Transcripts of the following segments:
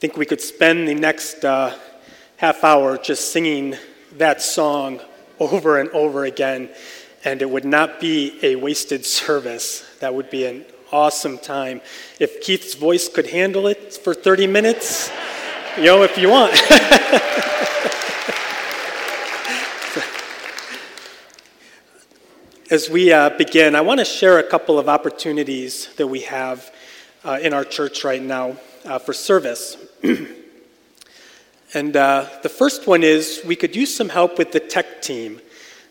think we could spend the next uh, half hour just singing that song over and over again, and it would not be a wasted service. That would be an awesome time. If Keith's voice could handle it for 30 minutes, you know, if you want. As we uh, begin, I want to share a couple of opportunities that we have uh, in our church right now uh, for service. and uh, the first one is we could use some help with the tech team.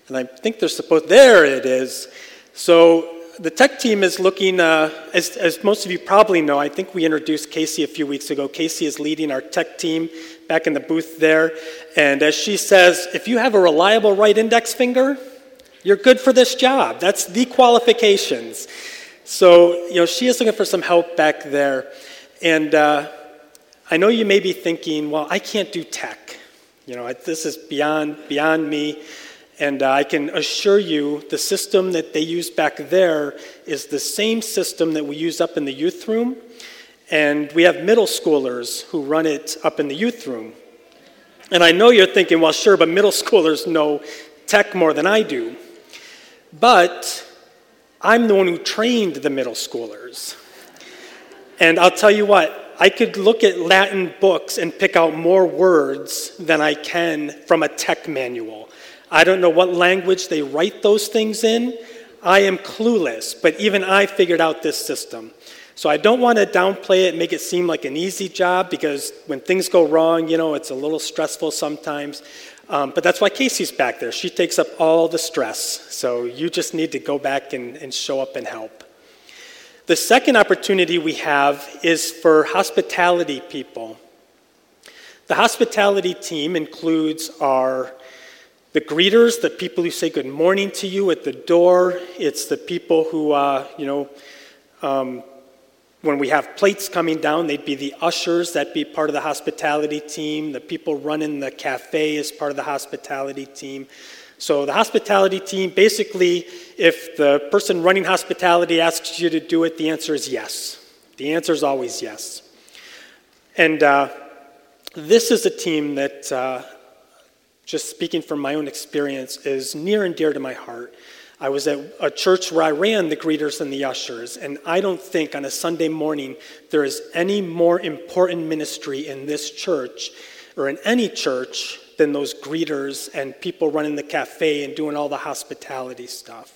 And I think they're supposed, there it is. So the tech team is looking, uh, as, as most of you probably know, I think we introduced Casey a few weeks ago. Casey is leading our tech team back in the booth there. And as she says, if you have a reliable right index finger, you're good for this job. That's the qualifications. So, you know, she is looking for some help back there. And uh, I know you may be thinking, well, I can't do tech. You know, this is beyond, beyond me. And uh, I can assure you the system that they use back there is the same system that we use up in the youth room. And we have middle schoolers who run it up in the youth room. And I know you're thinking, well, sure, but middle schoolers know tech more than I do. But I'm the one who trained the middle schoolers. And I'll tell you what, I could look at Latin books and pick out more words than I can from a tech manual. I don't know what language they write those things in. I am clueless, but even I figured out this system. So I don't want to downplay it, make it seem like an easy job, because when things go wrong, you know, it's a little stressful sometimes. Um, but that's why Casey's back there. She takes up all the stress. So you just need to go back and, and show up and help. The second opportunity we have is for hospitality people. The hospitality team includes our the greeters, the people who say good morning to you at the door. It's the people who, uh, you know, um, when we have plates coming down, they'd be the ushers, that'd be part of the hospitality team. The people running the cafe is part of the hospitality team. So the hospitality team, basically, if the person running hospitality asks you to do it, the answer is yes. The answer is always yes. And uh, this is a team that, uh, just speaking from my own experience, is near and dear to my heart. I was at a church where I ran the greeters and the ushers, and I don't think on a Sunday morning there is any more important ministry in this church or in any church than those greeters and people running the cafe and doing all the hospitality stuff.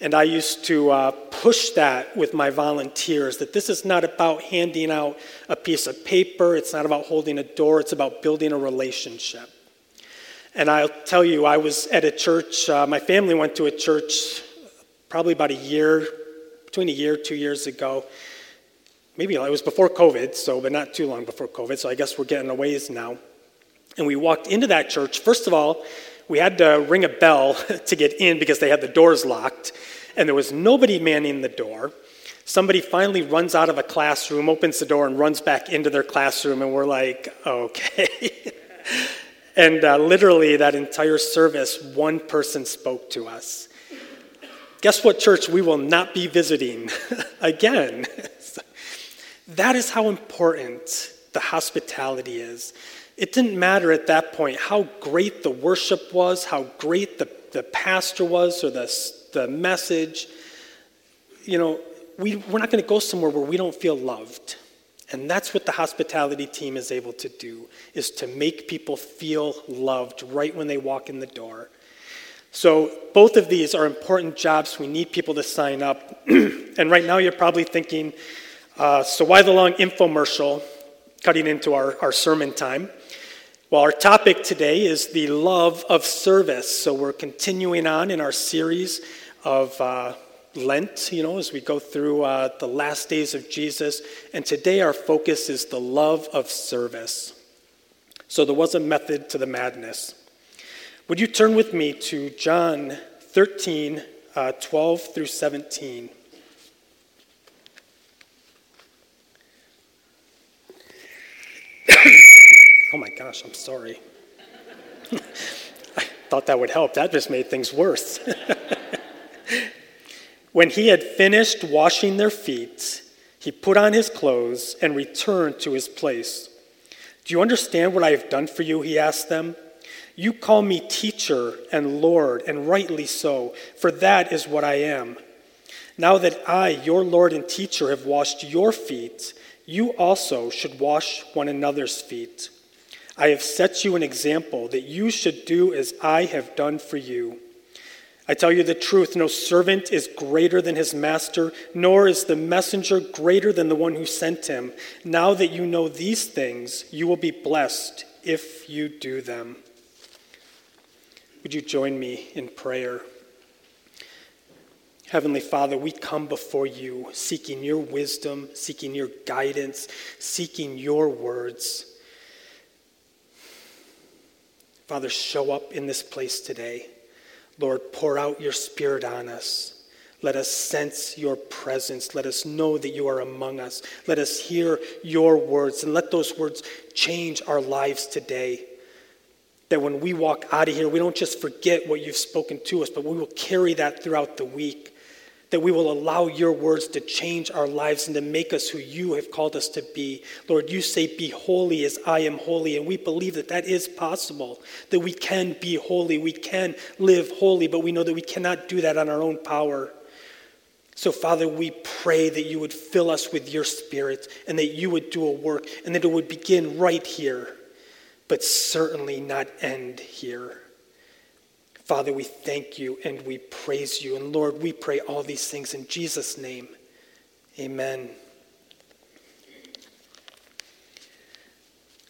And I used to uh, push that with my volunteers that this is not about handing out a piece of paper, it's not about holding a door, it's about building a relationship. And I'll tell you, I was at a church, uh, my family went to a church probably about a year, between a year, two years ago. Maybe it was before COVID, so, but not too long before COVID, so I guess we're getting a ways now. And we walked into that church. First of all, we had to ring a bell to get in because they had the doors locked, and there was nobody manning the door. Somebody finally runs out of a classroom, opens the door, and runs back into their classroom, and we're like, okay. and uh, literally, that entire service, one person spoke to us. Guess what, church? We will not be visiting again. that is how important the hospitality is. It didn't matter at that point how great the worship was, how great the, the pastor was, or the, the message. You know, we, we're not going to go somewhere where we don't feel loved. And that's what the hospitality team is able to do, is to make people feel loved right when they walk in the door. So both of these are important jobs. We need people to sign up. and right now you're probably thinking, uh, so why the long infomercial cutting into our, our sermon time? Well, our topic today is the love of service. So we're continuing on in our series of uh, Lent, you know, as we go through uh, the last days of Jesus. And today our focus is the love of service. So there was a method to the madness. Would you turn with me to John 13, uh, 12 through 17? Oh my gosh, I'm sorry. I thought that would help. That just made things worse. when he had finished washing their feet, He put on his clothes and returned to his place. Do you understand what I have done for you? He asked them. You call me teacher and Lord, and rightly so, for that is what I am. Now that I, your Lord and teacher, have washed your feet, you also should wash one another's feet. I have set you an example that you should do as I have done for you. I tell you the truth no servant is greater than his master, nor is the messenger greater than the one who sent him. Now that you know these things, you will be blessed if you do them. Would you join me in prayer? Heavenly Father, we come before you seeking your wisdom, seeking your guidance, seeking your words. Father, show up in this place today. Lord, pour out your spirit on us. Let us sense your presence. Let us know that you are among us. Let us hear your words and let those words change our lives today. That when we walk out of here, we don't just forget what you've spoken to us, but we will carry that throughout the week that we will allow your words to change our lives and to make us who you have called us to be. Lord, you say, Be holy as I am holy. And we believe that that is possible, that we can be holy, we can live holy, but we know that we cannot do that on our own power. So, Father, we pray that you would fill us with your spirit and that you would do a work and that it would begin right here, but certainly not end here. Father, we thank you and we praise you. And Lord, we pray all these things in Jesus' name. Amen.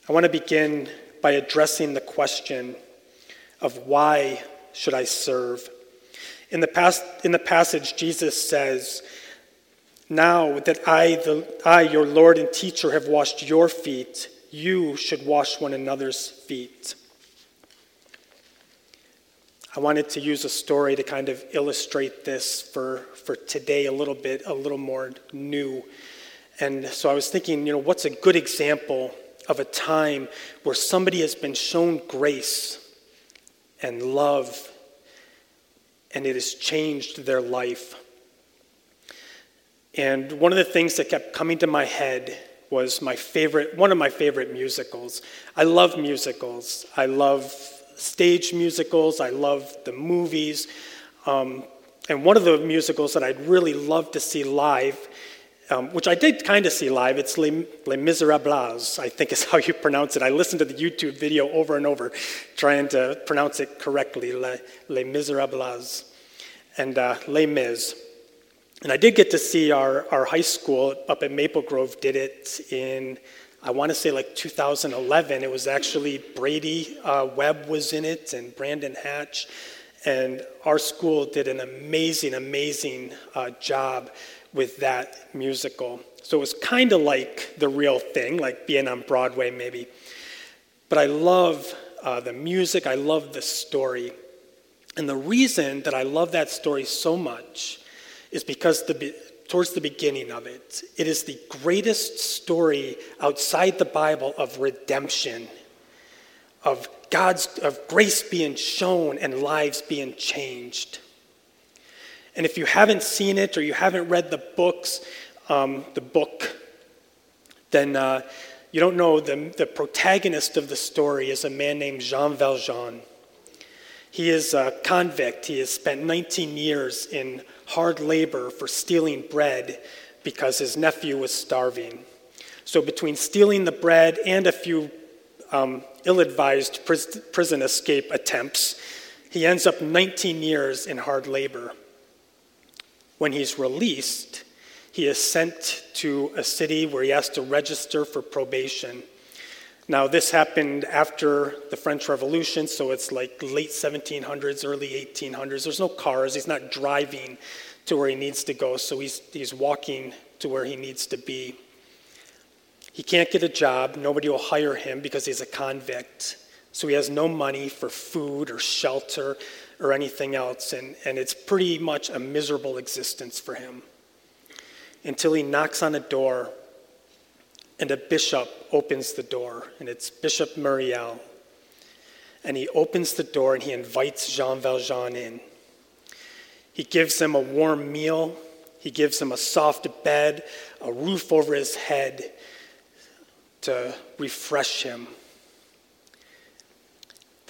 I want to begin by addressing the question of why should I serve? In the, past, in the passage, Jesus says, Now that I, the, I, your Lord and teacher, have washed your feet, you should wash one another's feet. I wanted to use a story to kind of illustrate this for, for today a little bit, a little more new. And so I was thinking, you know, what's a good example of a time where somebody has been shown grace and love and it has changed their life? And one of the things that kept coming to my head was my favorite, one of my favorite musicals. I love musicals. I love stage musicals, I love the movies. Um, and one of the musicals that I'd really love to see live, um, which I did kind of see live, it's Les, Les Miserables, I think is how you pronounce it. I listened to the YouTube video over and over, trying to pronounce it correctly Les, Les Miserables and uh, Les Mis. And I did get to see our, our high school up at Maple Grove did it in I want to say like 2011. It was actually Brady uh, Webb was in it and Brandon Hatch. And our school did an amazing, amazing uh, job with that musical. So it was kind of like the real thing, like being on Broadway maybe. But I love uh, the music, I love the story. And the reason that I love that story so much is because the, towards the beginning of it. It is the greatest story outside the Bible of redemption, of God's of grace being shown and lives being changed. And if you haven't seen it or you haven't read the books, um, the book, then uh, you don't know the, the protagonist of the story is a man named Jean Valjean. He is a convict. He has spent 19 years in hard labor for stealing bread because his nephew was starving. So, between stealing the bread and a few um, ill advised pris- prison escape attempts, he ends up 19 years in hard labor. When he's released, he is sent to a city where he has to register for probation. Now, this happened after the French Revolution, so it's like late 1700s, early 1800s. There's no cars. He's not driving to where he needs to go, so he's, he's walking to where he needs to be. He can't get a job. Nobody will hire him because he's a convict. So he has no money for food or shelter or anything else, and, and it's pretty much a miserable existence for him. Until he knocks on a door and a bishop opens the door, and it's Bishop Myriel. And he opens the door and he invites Jean Valjean in. He gives him a warm meal, He gives him a soft bed, a roof over his head to refresh him.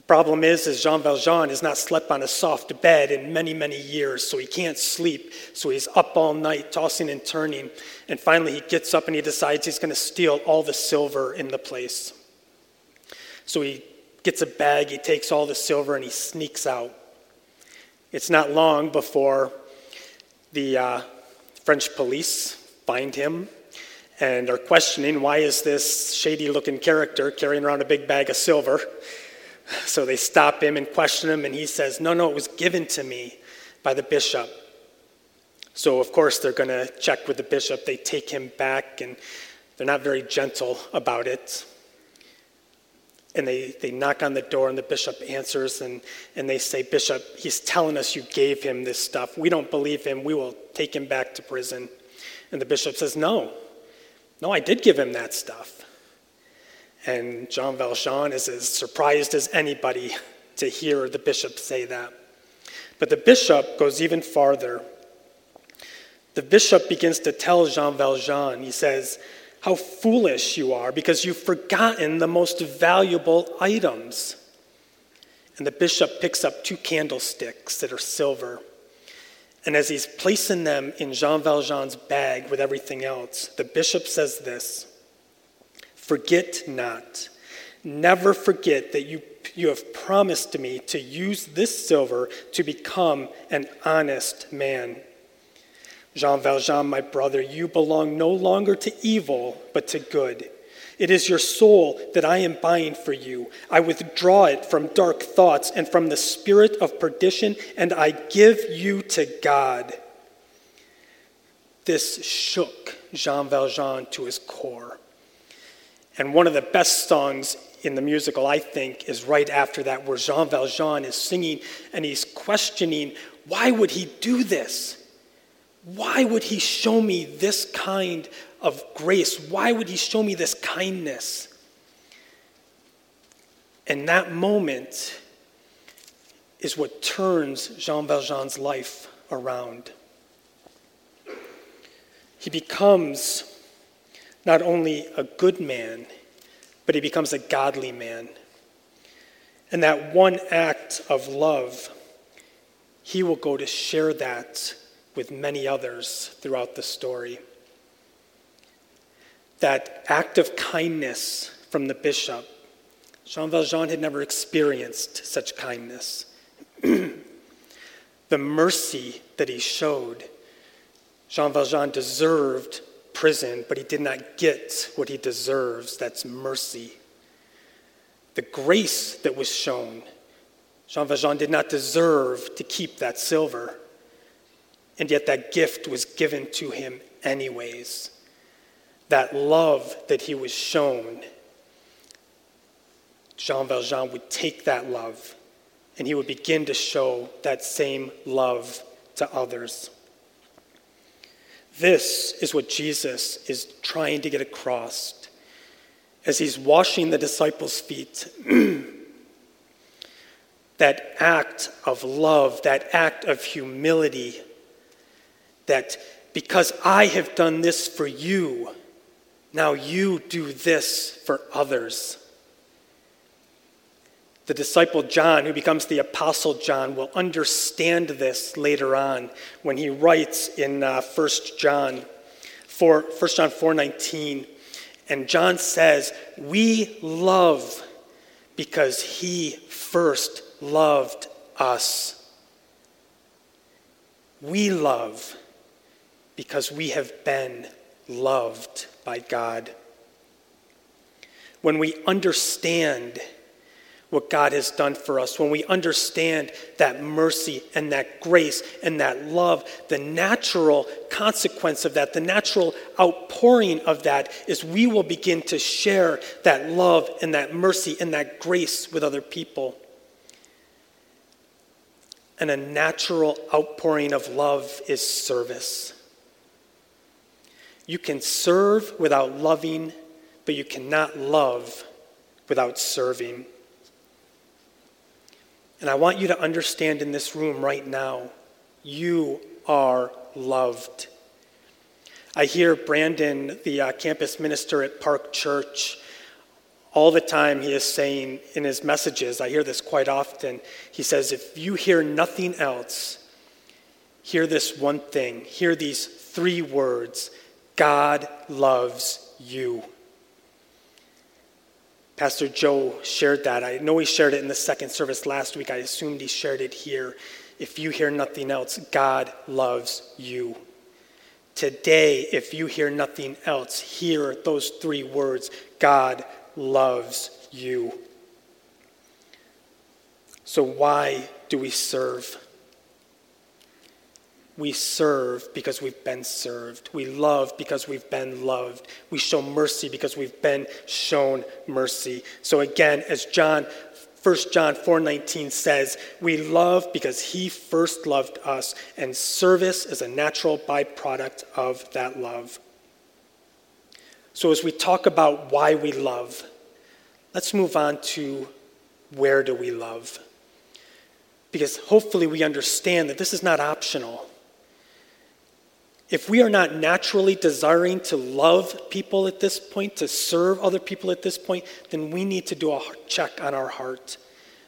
The problem is, is Jean Valjean has not slept on a soft bed in many, many years, so he can't sleep. So he's up all night, tossing and turning. And finally, he gets up and he decides he's going to steal all the silver in the place. So he gets a bag, he takes all the silver, and he sneaks out. It's not long before the uh, French police find him and are questioning why is this shady looking character carrying around a big bag of silver so they stop him and question him, and he says, No, no, it was given to me by the bishop. So, of course, they're going to check with the bishop. They take him back, and they're not very gentle about it. And they, they knock on the door, and the bishop answers, and, and they say, Bishop, he's telling us you gave him this stuff. We don't believe him. We will take him back to prison. And the bishop says, No, no, I did give him that stuff. And Jean Valjean is as surprised as anybody to hear the bishop say that. But the bishop goes even farther. The bishop begins to tell Jean Valjean, he says, How foolish you are because you've forgotten the most valuable items. And the bishop picks up two candlesticks that are silver. And as he's placing them in Jean Valjean's bag with everything else, the bishop says this Forget not. Never forget that you, you have promised me to use this silver to become an honest man. Jean Valjean, my brother, you belong no longer to evil, but to good. It is your soul that I am buying for you. I withdraw it from dark thoughts and from the spirit of perdition, and I give you to God. This shook Jean Valjean to his core. And one of the best songs in the musical, I think, is right after that, where Jean Valjean is singing and he's questioning why would he do this? Why would he show me this kind of grace? Why would he show me this kindness? And that moment is what turns Jean Valjean's life around. He becomes not only a good man, but he becomes a godly man. And that one act of love, he will go to share that with many others throughout the story. That act of kindness from the bishop, Jean Valjean had never experienced such kindness. the mercy that he showed, Jean Valjean deserved prison, but he did not get what he deserves. That's mercy. The grace that was shown, Jean Valjean did not deserve to keep that silver. And yet that gift was given to him anyways. That love that he was shown, Jean Valjean would take that love and he would begin to show that same love to others. This is what Jesus is trying to get across as he's washing the disciples' feet. that act of love, that act of humility, that because I have done this for you, now you do this for others. The disciple John, who becomes the apostle John, will understand this later on when he writes in uh, 1 John 4, 1 John 4:19. And John says, "We love because he first loved us." We love because we have been loved by God. When we understand what God has done for us, when we understand that mercy and that grace and that love, the natural consequence of that, the natural outpouring of that is we will begin to share that love and that mercy and that grace with other people. And a natural outpouring of love is service. You can serve without loving, but you cannot love without serving. And I want you to understand in this room right now you are loved I hear Brandon, the uh, campus minister at Park Church, all the time he is saying in his messages, I hear this quite often. He says, If you hear nothing else, hear this one thing, hear these three words God loves you. Pastor Joe shared that. I know he shared it in the second service last week. I assumed he shared it here. If you hear nothing else, God loves you. Today, if you hear nothing else, hear those three words God loves you. So, why do we serve? We serve because we've been served. We love because we've been loved. We show mercy because we've been shown mercy. So again, as John 1 John 4:19 says, "We love because he first loved us, and service is a natural byproduct of that love." So as we talk about why we love, let's move on to where do we love? Because hopefully we understand that this is not optional. If we are not naturally desiring to love people at this point, to serve other people at this point, then we need to do a check on our heart.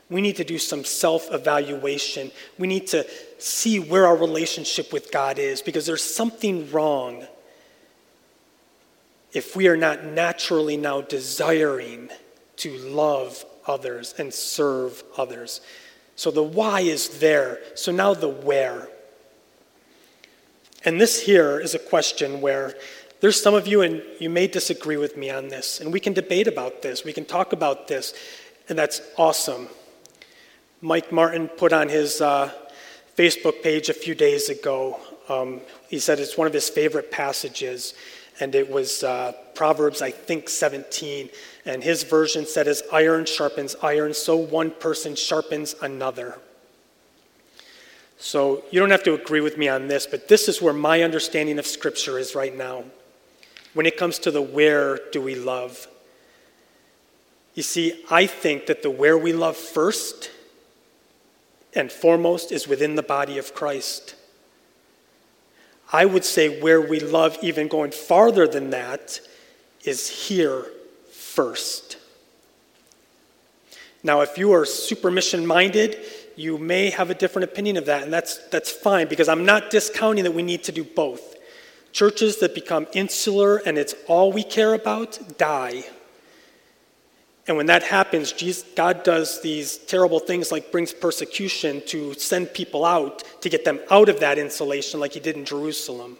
We need to do some self evaluation. We need to see where our relationship with God is because there's something wrong if we are not naturally now desiring to love others and serve others. So the why is there. So now the where. And this here is a question where there's some of you, and you may disagree with me on this, and we can debate about this, we can talk about this, and that's awesome. Mike Martin put on his uh, Facebook page a few days ago, um, he said it's one of his favorite passages, and it was uh, Proverbs, I think, 17. And his version said, As iron sharpens iron, so one person sharpens another. So you don't have to agree with me on this, but this is where my understanding of Scripture is right now. When it comes to the where do we love? You see, I think that the where we love first and foremost is within the body of Christ. I would say where we love, even going farther than that, is here first. Now, if you are super mission minded, you may have a different opinion of that, and that's, that's fine because I'm not discounting that we need to do both. Churches that become insular and it's all we care about die. And when that happens, Jesus, God does these terrible things like brings persecution to send people out to get them out of that insulation, like he did in Jerusalem.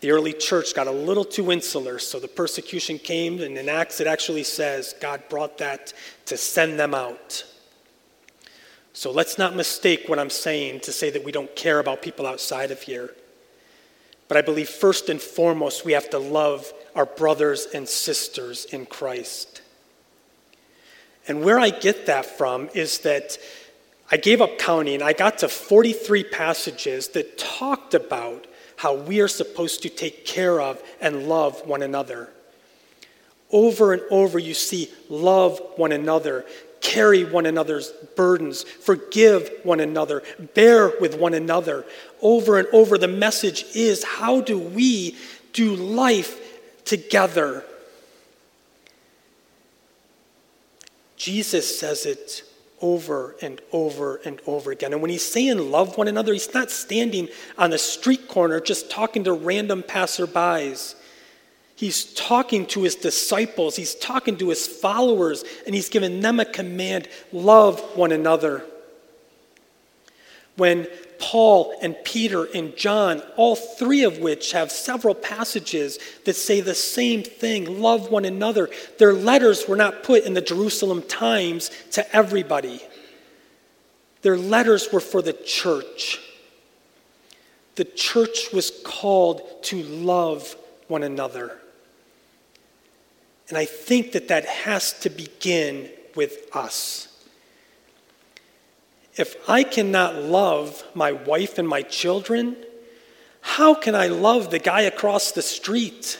The early church got a little too insular, so the persecution came, and in Acts it actually says God brought that to send them out. So let's not mistake what I'm saying to say that we don't care about people outside of here. But I believe first and foremost, we have to love our brothers and sisters in Christ. And where I get that from is that I gave up counting. I got to 43 passages that talked about how we are supposed to take care of and love one another. Over and over, you see, love one another, carry one another's burdens, forgive one another, bear with one another. Over and over, the message is how do we do life together? Jesus says it over and over and over again. And when he's saying love one another, he's not standing on a street corner just talking to random passerbys. He's talking to his disciples, he's talking to his followers, and he's given them a command love one another. When Paul and Peter and John, all three of which have several passages that say the same thing love one another, their letters were not put in the Jerusalem Times to everybody. Their letters were for the church. The church was called to love one another. And I think that that has to begin with us. If I cannot love my wife and my children, how can I love the guy across the street?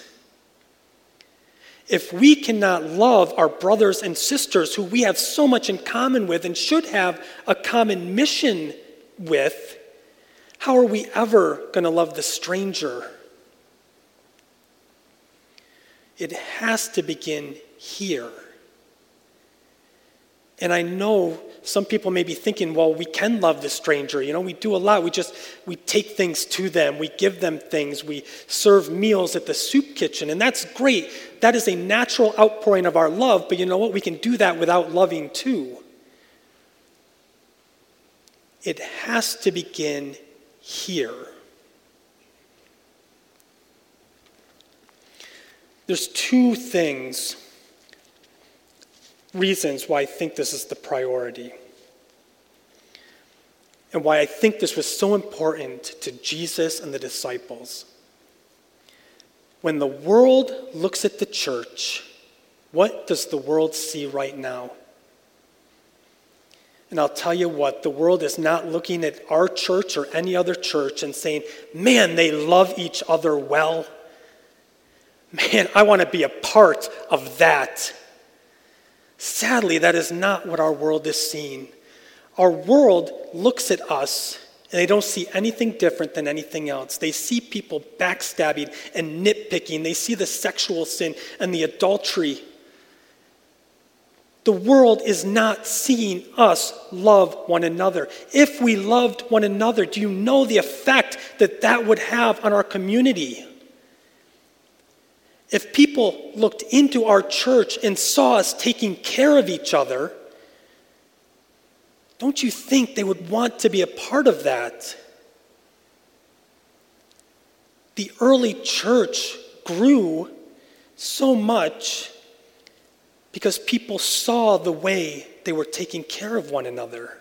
If we cannot love our brothers and sisters who we have so much in common with and should have a common mission with, how are we ever going to love the stranger? It has to begin here. And I know some people may be thinking, well, we can love the stranger. You know, we do a lot. We just, we take things to them. We give them things. We serve meals at the soup kitchen. And that's great. That is a natural outpouring of our love. But you know what? We can do that without loving too. It has to begin here. There's two things reasons why I think this is the priority. And why I think this was so important to Jesus and the disciples. When the world looks at the church, what does the world see right now? And I'll tell you what, the world is not looking at our church or any other church and saying, man, they love each other well. Man, I want to be a part of that. Sadly, that is not what our world is seeing. Our world looks at us and they don't see anything different than anything else. They see people backstabbing and nitpicking. They see the sexual sin and the adultery. The world is not seeing us love one another. If we loved one another, do you know the effect that that would have on our community? If people looked into our church and saw us taking care of each other, don't you think they would want to be a part of that? The early church grew so much because people saw the way they were taking care of one another.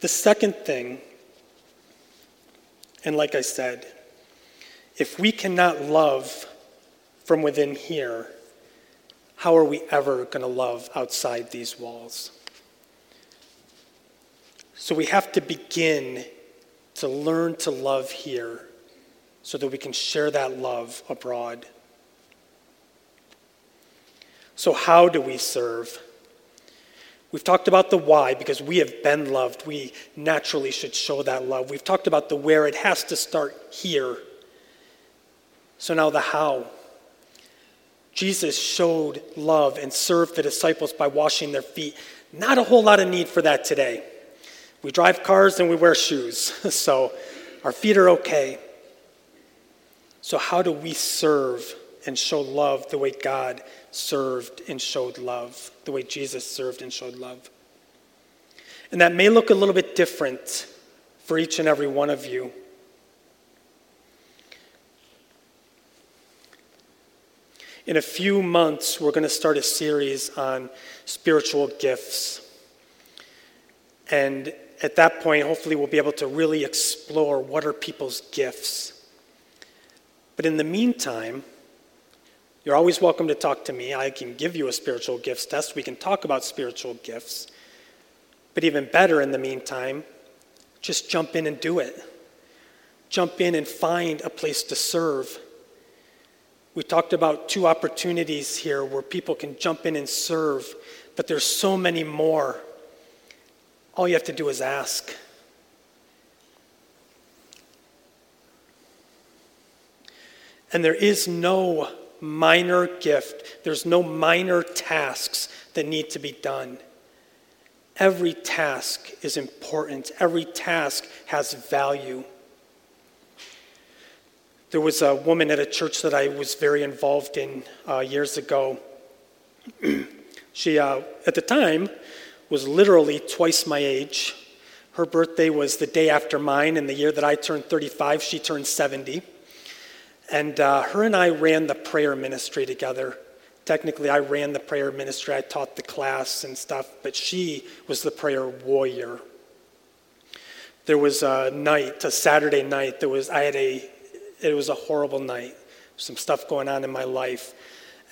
The second thing and like I said, if we cannot love from within here, how are we ever going to love outside these walls? So we have to begin to learn to love here so that we can share that love abroad. So, how do we serve? We've talked about the why because we have been loved. We naturally should show that love. We've talked about the where. It has to start here. So now the how. Jesus showed love and served the disciples by washing their feet. Not a whole lot of need for that today. We drive cars and we wear shoes, so our feet are okay. So, how do we serve and show love the way God served and showed love, the way Jesus served and showed love. And that may look a little bit different for each and every one of you. In a few months, we're going to start a series on spiritual gifts. And at that point, hopefully, we'll be able to really explore what are people's gifts. But in the meantime, you're always welcome to talk to me. I can give you a spiritual gifts test. We can talk about spiritual gifts. But even better in the meantime, just jump in and do it. Jump in and find a place to serve. We talked about two opportunities here where people can jump in and serve, but there's so many more. All you have to do is ask. And there is no minor gift. There's no minor tasks that need to be done. Every task is important, every task has value. There was a woman at a church that I was very involved in uh, years ago. she, uh, at the time, was literally twice my age. Her birthday was the day after mine, and the year that I turned 35, she turned 70. And uh, her and I ran the prayer ministry together. Technically, I ran the prayer ministry, I taught the class and stuff, but she was the prayer warrior. There was a night, a Saturday night, there was, I had a, it was a horrible night. Some stuff going on in my life,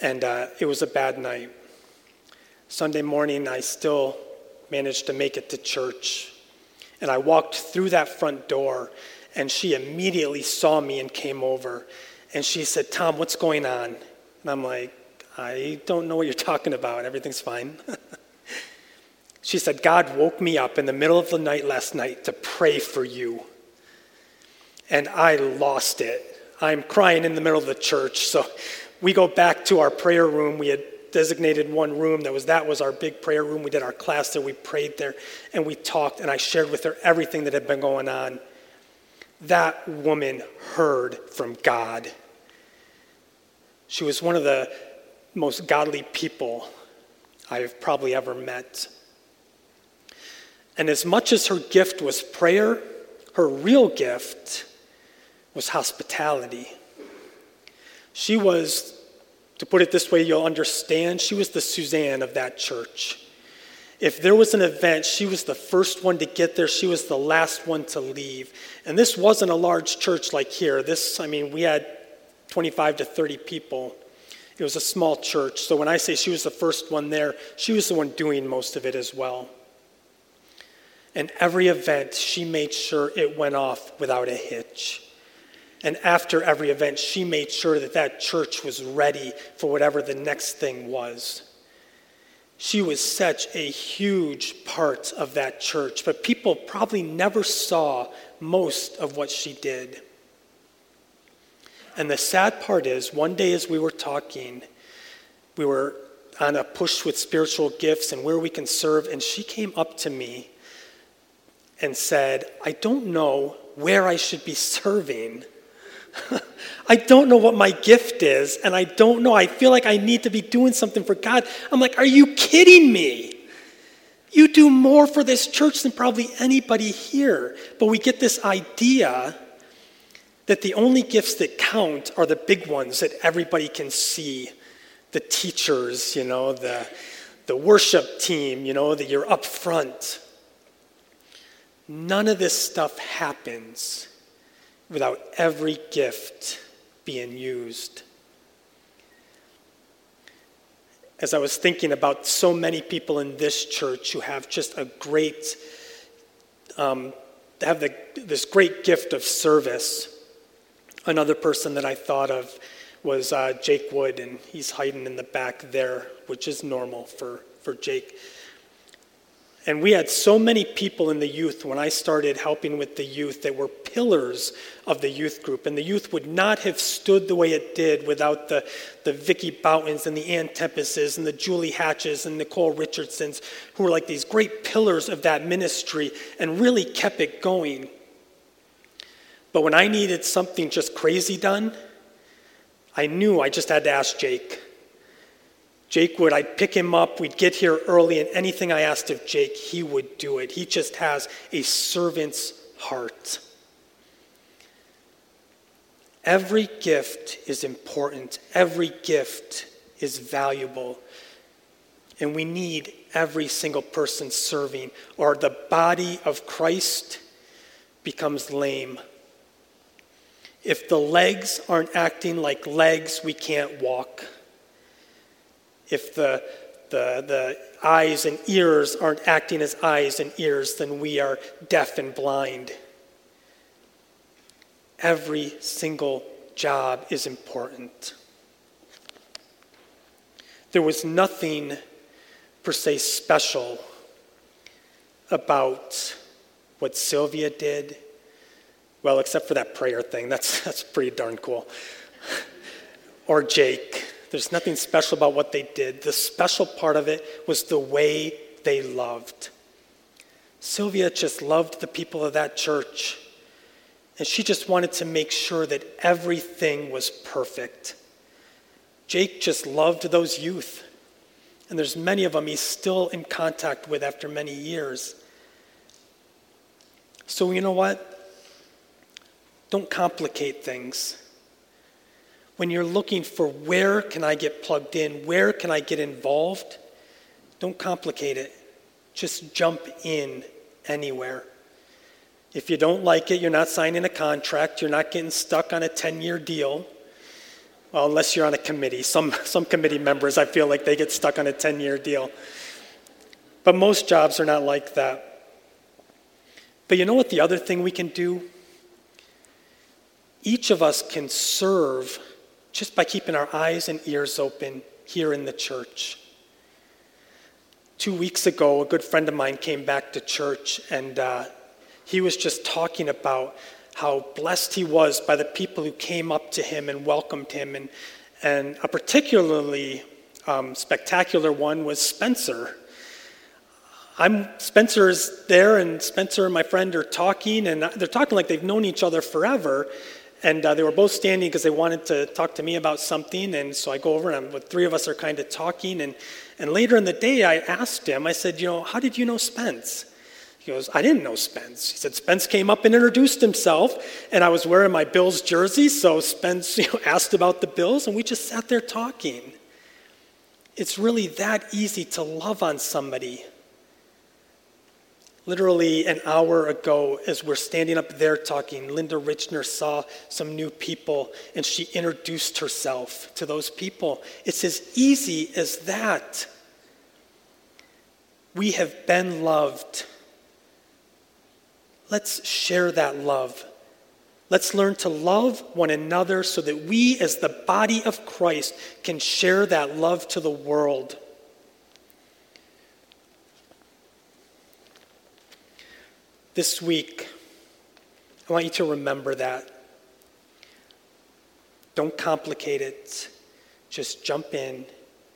and uh, it was a bad night. Sunday morning, I still managed to make it to church. And I walked through that front door, and she immediately saw me and came over. And she said, Tom, what's going on? And I'm like, I don't know what you're talking about. Everything's fine. she said, God woke me up in the middle of the night last night to pray for you. and I lost it. I'm crying in the middle of the church. So we go back to our prayer room. We had designated one room that was that was our big prayer room. We did our class there, we prayed there, and we talked, and I shared with her everything that had been going on. That woman heard from God. She was one of the most godly people I've probably ever met. And as much as her gift was prayer, her real gift was hospitality. She was, to put it this way, you'll understand, she was the Suzanne of that church. If there was an event, she was the first one to get there, she was the last one to leave. And this wasn't a large church like here. This, I mean, we had 25 to 30 people. It was a small church. So when I say she was the first one there, she was the one doing most of it as well. And every event, she made sure it went off without a hitch. And after every event, she made sure that that church was ready for whatever the next thing was. She was such a huge part of that church, but people probably never saw most of what she did. And the sad part is, one day as we were talking, we were on a push with spiritual gifts and where we can serve, and she came up to me and said, I don't know where I should be serving. I don't know what my gift is, and I don't know. I feel like I need to be doing something for God. I'm like, are you kidding me? You do more for this church than probably anybody here. But we get this idea that the only gifts that count are the big ones that everybody can see the teachers, you know, the, the worship team, you know, that you're up front. None of this stuff happens without every gift being used. As I was thinking about so many people in this church who have just a great, um, have the, this great gift of service, another person that I thought of was uh, Jake Wood, and he's hiding in the back there, which is normal for, for Jake. And we had so many people in the youth when I started helping with the youth that were pillars of the youth group. And the youth would not have stood the way it did without the, the Vicky Boutons and the Ann Tempeses and the Julie Hatches and Nicole Richardsons, who were like these great pillars of that ministry and really kept it going. But when I needed something just crazy done, I knew I just had to ask Jake. Jake would, I'd pick him up, we'd get here early, and anything I asked of Jake, he would do it. He just has a servant's heart. Every gift is important, every gift is valuable. And we need every single person serving, or the body of Christ becomes lame. If the legs aren't acting like legs, we can't walk if the, the, the eyes and ears aren't acting as eyes and ears, then we are deaf and blind. Every single job is important. There was nothing per se special about what Sylvia did. Well, except for that prayer thing. That's, that's pretty darn cool. or Jake. There's nothing special about what they did. The special part of it was the way they loved. Sylvia just loved the people of that church. And she just wanted to make sure that everything was perfect. Jake just loved those youth. And there's many of them he's still in contact with after many years. So, you know what? Don't complicate things when you're looking for where can I get plugged in, where can I get involved, don't complicate it. Just jump in anywhere. If you don't like it, you're not signing a contract, you're not getting stuck on a 10 year deal. Well, unless you're on a committee. Some, some committee members, I feel like they get stuck on a 10 year deal. But most jobs are not like that. But you know what the other thing we can do? Each of us can serve just by keeping our eyes and ears open here in the church. Two weeks ago, a good friend of mine came back to church and uh, he was just talking about how blessed he was by the people who came up to him and welcomed him. And, and a particularly um, spectacular one was Spencer. I'm Spencer is there, and Spencer and my friend are talking, and they're talking like they've known each other forever. And uh, they were both standing because they wanted to talk to me about something. And so I go over, and the three of us are kind of talking. And, and later in the day, I asked him, I said, You know, how did you know Spence? He goes, I didn't know Spence. He said, Spence came up and introduced himself, and I was wearing my Bills jersey, so Spence you know, asked about the Bills, and we just sat there talking. It's really that easy to love on somebody. Literally an hour ago, as we're standing up there talking, Linda Richner saw some new people and she introduced herself to those people. It's as easy as that. We have been loved. Let's share that love. Let's learn to love one another so that we, as the body of Christ, can share that love to the world. This week, I want you to remember that. Don't complicate it. Just jump in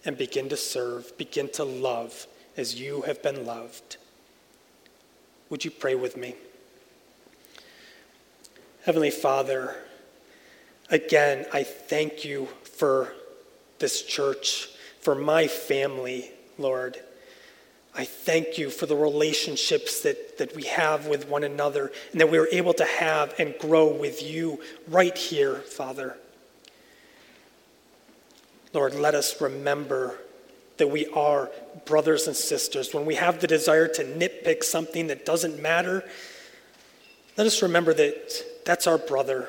and begin to serve, begin to love as you have been loved. Would you pray with me? Heavenly Father, again, I thank you for this church, for my family, Lord. I thank you for the relationships that, that we have with one another and that we are able to have and grow with you right here, Father. Lord, let us remember that we are brothers and sisters. When we have the desire to nitpick something that doesn't matter, let us remember that that's our brother,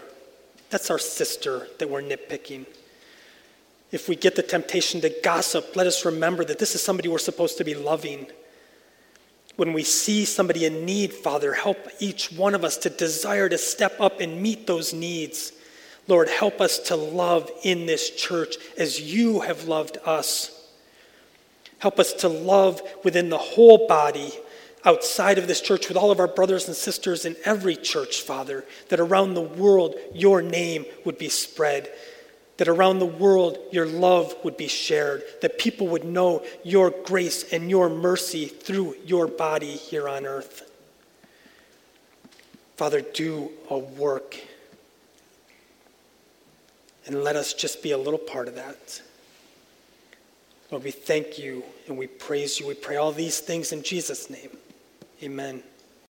that's our sister that we're nitpicking. If we get the temptation to gossip, let us remember that this is somebody we're supposed to be loving. When we see somebody in need, Father, help each one of us to desire to step up and meet those needs. Lord, help us to love in this church as you have loved us. Help us to love within the whole body outside of this church with all of our brothers and sisters in every church, Father, that around the world your name would be spread, that around the world your love would be shared, that people would know your grace and your mercy through your body here on earth. Father, do a work and let us just be a little part of that. Lord, we thank you and we praise you. We pray all these things in Jesus' name. Amen.